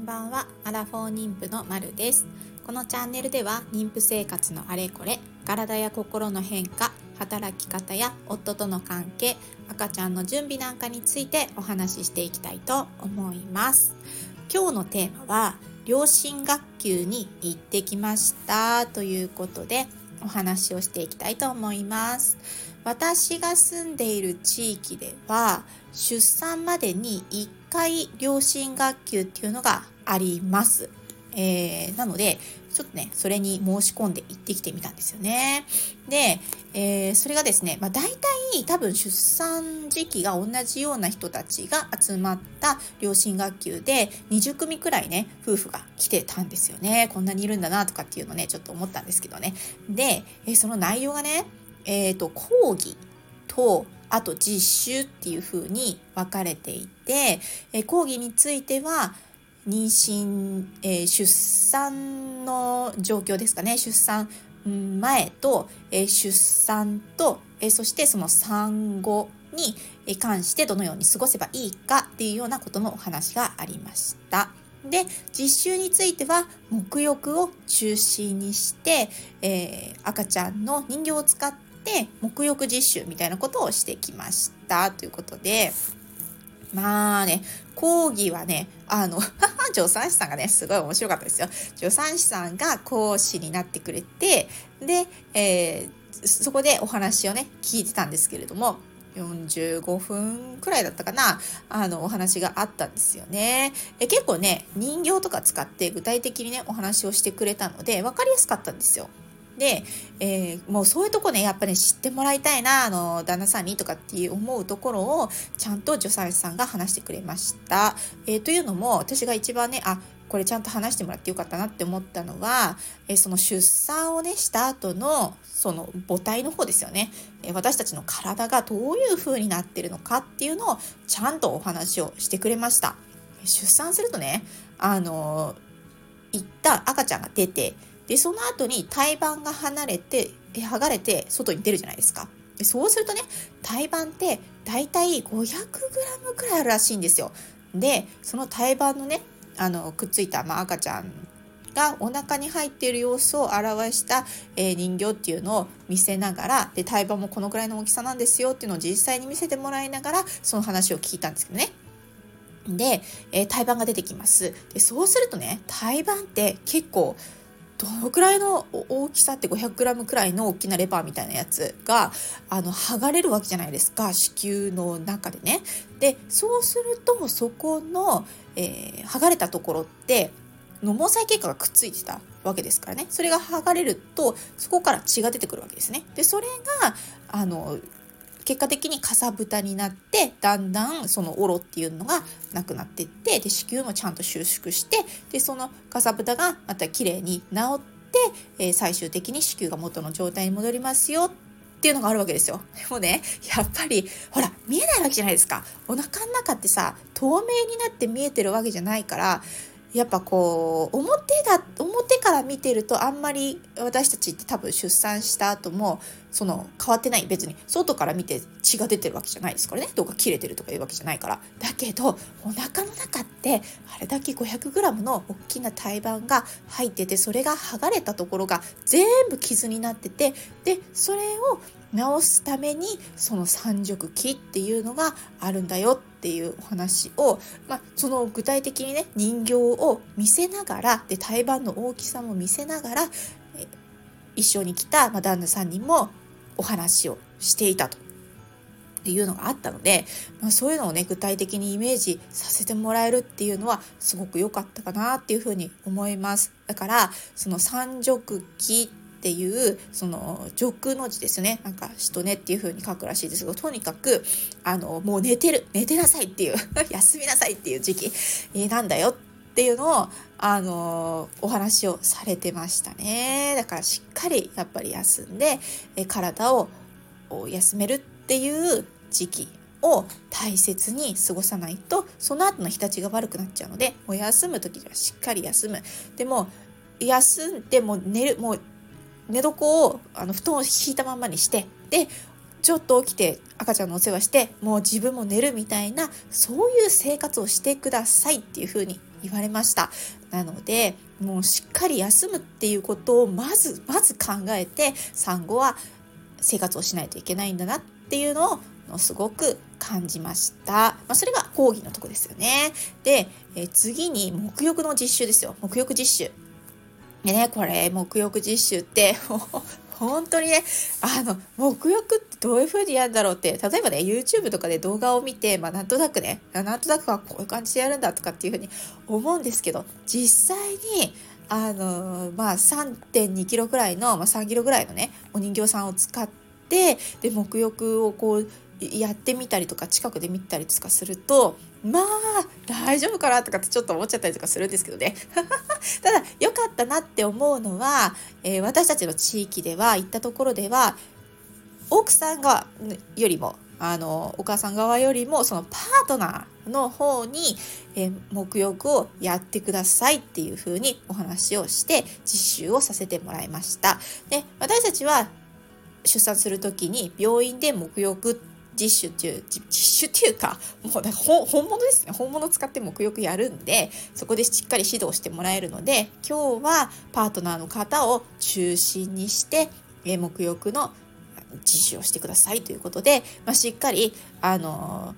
んばんは。アラフォー妊婦のまるです。このチャンネルでは妊婦生活のあれこれ体や心の変化働き方や夫との関係赤ちゃんの準備なんかについてお話ししていきたいと思います。今日のテーマは両親学級に行ってきましたということでお話をしていきたいと思います。私が住んでいる地域では出産までに1回両親学級っていうのがあります。えー、なので、ちょっとね、それに申し込んで行ってきてみたんですよね。で、えー、それがですね、まあ大体多分出産時期が同じような人たちが集まった両親学級で20組くらいね、夫婦が来てたんですよね。こんなにいるんだなとかっていうのね、ちょっと思ったんですけどね。で、えー、その内容がね、えっ、ー、と、講義と、あと実習っていう風に分かれていて、え講義については、妊娠、え、出産の状況ですかね。出産前と、え、出産と、え、そしてその産後に関してどのように過ごせばいいかっていうようなことのお話がありました。で、実習については、沐浴を中心にして、えー、赤ちゃんの人形を使って沐浴実習みたいなことをしてきました。ということで、まあね、講義はね、あの、助産師さんがね、すごい面白かったですよ。助産師さんが講師になってくれて、で、えー、そこでお話をね、聞いてたんですけれども、45分くらいだったかなあのお話があったんですよね。え結構ね人形とか使って具体的にねお話をしてくれたので分かりやすかったんですよ。で、えー、もうそういうとこね、やっぱり、ね、知ってもらいたいな、あの、旦那さんにとかっていう思うところを、ちゃんと助産師さんが話してくれました。えー、というのも、私が一番ね、あ、これちゃんと話してもらってよかったなって思ったのは、えその出産をねした後のその母体の方ですよね、え私たちの体がどういう風になってるのかっていうのをちゃんとお話をしてくれました出産するとねあの一旦赤ちゃんが出てでその後に胎盤が離れて剥がれて外に出るじゃないですかでそうするとね胎盤ってだいたい 500g くらいあるらしいんですよでその胎盤のねあのくっついた、まあ、赤ちゃんがお腹に入っている様子を表した、えー、人形っていうのを見せながらで胎盤もこのくらいの大きさなんですよっていうのを実際に見せてもらいながらその話を聞いたんですけどね。で、えー、胎盤が出てきます。でそうするとね胎盤って結構どのくらいの大きさって 500g くらいの大きなレバーみたいなやつがあの剥がれるわけじゃないですか子宮の中でね。でそうするとそこの、えー、剥がれたところっての毛細血管がくっついてたわけですからねそれが剥がれるとそこから血が出てくるわけですね。でそれがあの結果的にかさぶたになってだんだんそのオロっていうのがなくなっていってで子宮もちゃんと収縮してでそのかさぶたがまた綺麗に治って、えー、最終的に子宮が元の状態に戻りますよっていうのがあるわけですよ。でもね、やっぱり、ほら、見えないわけじゃないですか。お腹の中ってさ、透明になって見えてるわけじゃないから、やっぱこう表だ表から見てるとあんまり私たちって多分出産した後もその変わってない別に外から見て血が出てるわけじゃないです。からねどうか切れてるとかいうわけじゃないから。だけどお腹の中ってあれだけ 500g の大きな胎盤が入っててそれが剥がれたところが全部傷になっててでそれを治すためにその三熟期っていうのがあるんだよっていうお話を、まあ、その具体的にね人形を見せながらで胎盤の大きさも見せながら一緒に来た、まあ、旦那さんにもお話をしていたと。っていうのがあったので、まあ、そういうのをね具体的にイメージさせてもらえるっていうのはすごく良かったかなっていうふうに思いますだからその三熟期っていうその俗の字ですね。なんか「しとね」っていう風に書くらしいですがとにかくあのもう寝てる。寝てなさいっていう。休みなさいっていう時期なんだよっていうのをあのお話をされてましたね。だからしっかりやっぱり休んで体を休めるっていう時期を大切に過ごさないとその後の日立ちが悪くなっちゃうのでもう休む時にはしっかり休む。でも休んでも寝るもう寝床をあの布団を敷いたままにしてでちょっと起きて赤ちゃんのお世話してもう自分も寝るみたいなそういう生活をしてくださいっていう風に言われましたなのでもうしっかり休むっていうことをまずまず考えて産後は生活をしないといけないんだなっていうのをすごく感じました。まあ、それが講義のとこですよね。で、え次に目浴の実習ですよ。目浴実習。でね、これ、目浴実習って、本当にね、あの、目浴ってどういう風にやるんだろうって、例えばね、YouTube とかで動画を見て、まあ、なんとなくね、なんとなくはこういう感じでやるんだとかっていう風に思うんですけど、実際に、あの、まあ、3.2キロぐらいの、まあ、3キロぐらいのね、お人形さんを使って、で、目浴をこう、やってみたりとか近くで見たりとかするとまあ大丈夫かなとかってちょっと思っちゃったりとかするんですけどね ただ良かったなって思うのは、えー、私たちの地域では行ったところでは奥さんがよりもあのお母さん側よりもそのパートナーの方に、えー、浴をやってくださいっていう風にお話をして実習をさせてもらいました。で私たちは出産する時に病院で沐浴っていう実習っていうかもうだ本物ですね本物使ってもよくやるんでそこでしっかり指導してもらえるので今日はパートナーの方を中心にして、え、沐浴の実習をしてくださいということで、まあ、しっかりあの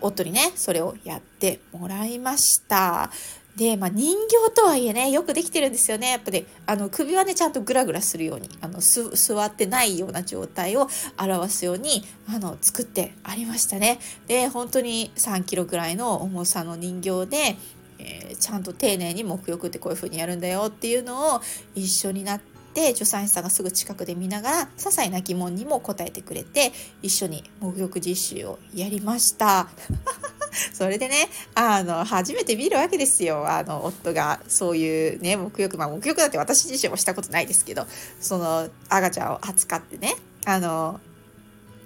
夫にねそれをやってもらいました。で、まあ、人形とはいえねよくできてるんですよねやっぱりあの首はねちゃんとグラグラするようにあの座ってないような状態を表すようにあの作ってありましたね。で本当に3キロぐらいの重さの人形で、えー、ちゃんと丁寧に沐浴ってこういう風にやるんだよっていうのを一緒になって助産師さんがすぐ近くで見ながら些細な疑問にも答えてくれて一緒に沐浴実習をやりました。それでね、あの、初めて見るわけですよ。あの、夫が、そういうね、目浴、まあ、目浴だって私自身もしたことないですけど、その、赤ちゃんを扱ってね、あの、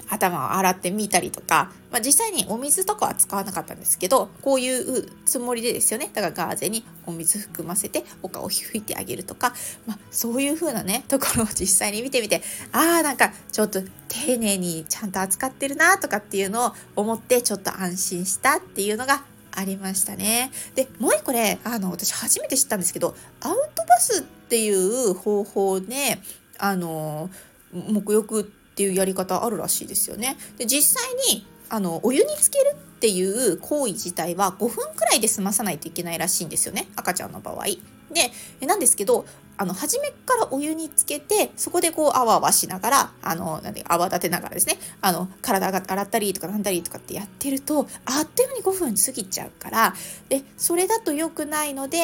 頭を洗ってみたりとか、まあ、実際にお水とかは使わなかったんですけどこういうつもりでですよねだからガーゼにお水含ませてお顔を拭いてあげるとか、まあ、そういう風なねところを実際に見てみてああなんかちょっと丁寧にちゃんと扱ってるなとかっていうのを思ってちょっと安心したっていうのがありましたね。でもう一個ねあの私初めて知ったんですけどアウトバスっていう方法であの沐浴っていうやり方あるらしいですよね。で実際にあのお湯につけるっていう行為自体は5分くらいで済まさないといけないらしいんですよね赤ちゃんの場合。でなんですけどあの初めからお湯につけてそこでこうあわあわしながらあのなんで泡立てながらですねあの体が洗ったりとかなんだりとかってやってるとあっという間に5分過ぎちゃうからでそれだと良くないので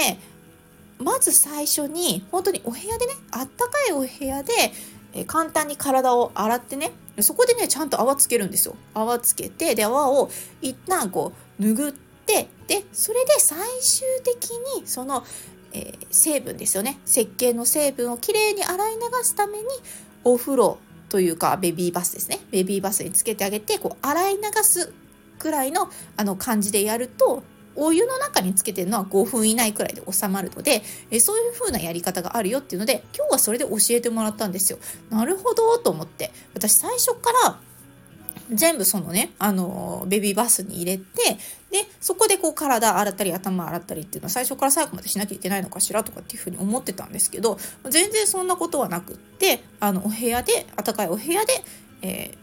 まず最初に本当にお部屋でねあったかいお部屋でえ簡単に体を洗ってねそこでねちゃんと泡つけるんですよ。泡つけてで泡を一旦こう拭ってでそれで最終的にその、えー、成分ですよね。石鹸の成分をきれいに洗い流すためにお風呂というかベビーバスですね。ベビーバスにつけてあげてこう洗い流すくらいのあの感じでやるとお湯の中につけてるのは5分以内くらいで収まるのでえそういう風なやり方があるよっていうので今日はそれで教えてもらったんですよ。なるほどと思って私最初から全部そのね、あの、ベビーバスに入れて、で、そこでこう体洗ったり頭洗ったりっていうのは最初から最後までしなきゃいけないのかしらとかっていうふうに思ってたんですけど、全然そんなことはなくって、あの、お部屋で、暖かいお部屋で、え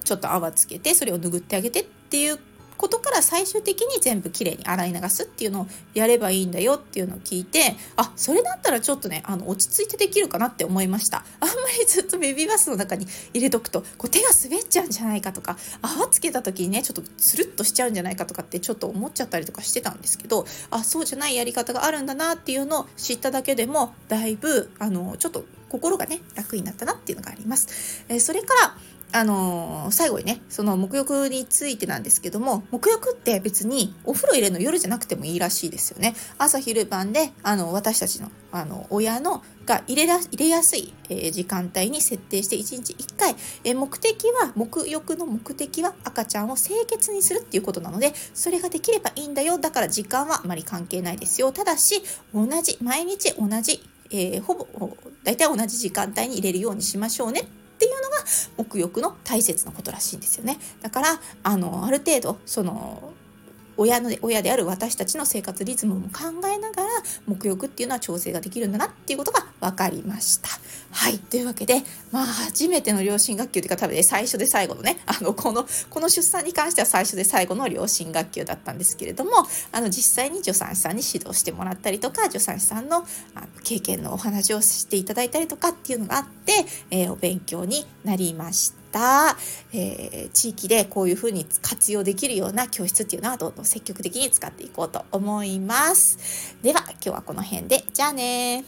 ー、ちょっと泡つけて、それを拭ってあげてっていうことから最終的に全部きれいに洗い流すっていうのをやればいいんだよっていうのを聞いてあそれだったらちょっとねあの落ち着いてできるかなって思いました あんまりずっとベビーバスの中に入れとくとこう手が滑っちゃうんじゃないかとか泡つけた時にねちょっとスルッとしちゃうんじゃないかとかってちょっと思っちゃったりとかしてたんですけどあそうじゃないやり方があるんだなっていうのを知っただけでもだいぶあのちょっと心がね楽になったなっていうのがあります。えー、それからあのー、最後にね、その沐浴についてなんですけども、沐浴って別にお風呂入れるの夜じゃなくてもいいらしいですよね。朝昼晩で、あの、私たちの、あの、親のが入れら入れやすい、えー、時間帯に設定して1日1回、えー、目的は、沐浴の目的は赤ちゃんを清潔にするっていうことなので、それができればいいんだよ。だから時間はあまり関係ないですよ。ただし、同じ、毎日同じ、えー、ほぼ、大体同じ時間帯に入れるようにしましょうねっていうのが沐浴の大切なことらしいんですよね。だからあのある程度その親の親である私たちの生活リズムも考えながら沐浴っていうのは調整ができるんだなっていうことが分かりました。はいというわけでまあ初めての両親学級というか多分ね最初で最後のねあのこのこの出産に関しては最初で最後の両親学級だったんですけれどもあの実際に助産師さんに指導してもらったりとか助産師さんのあの経験のお話をしていただいたりとかっていうのがあって、えー、お勉強になりました。えー、地域でこういうふうに活用できるような教室っていうのはどんどん積極的に使っていこうと思います。では今日はこの辺でじゃあね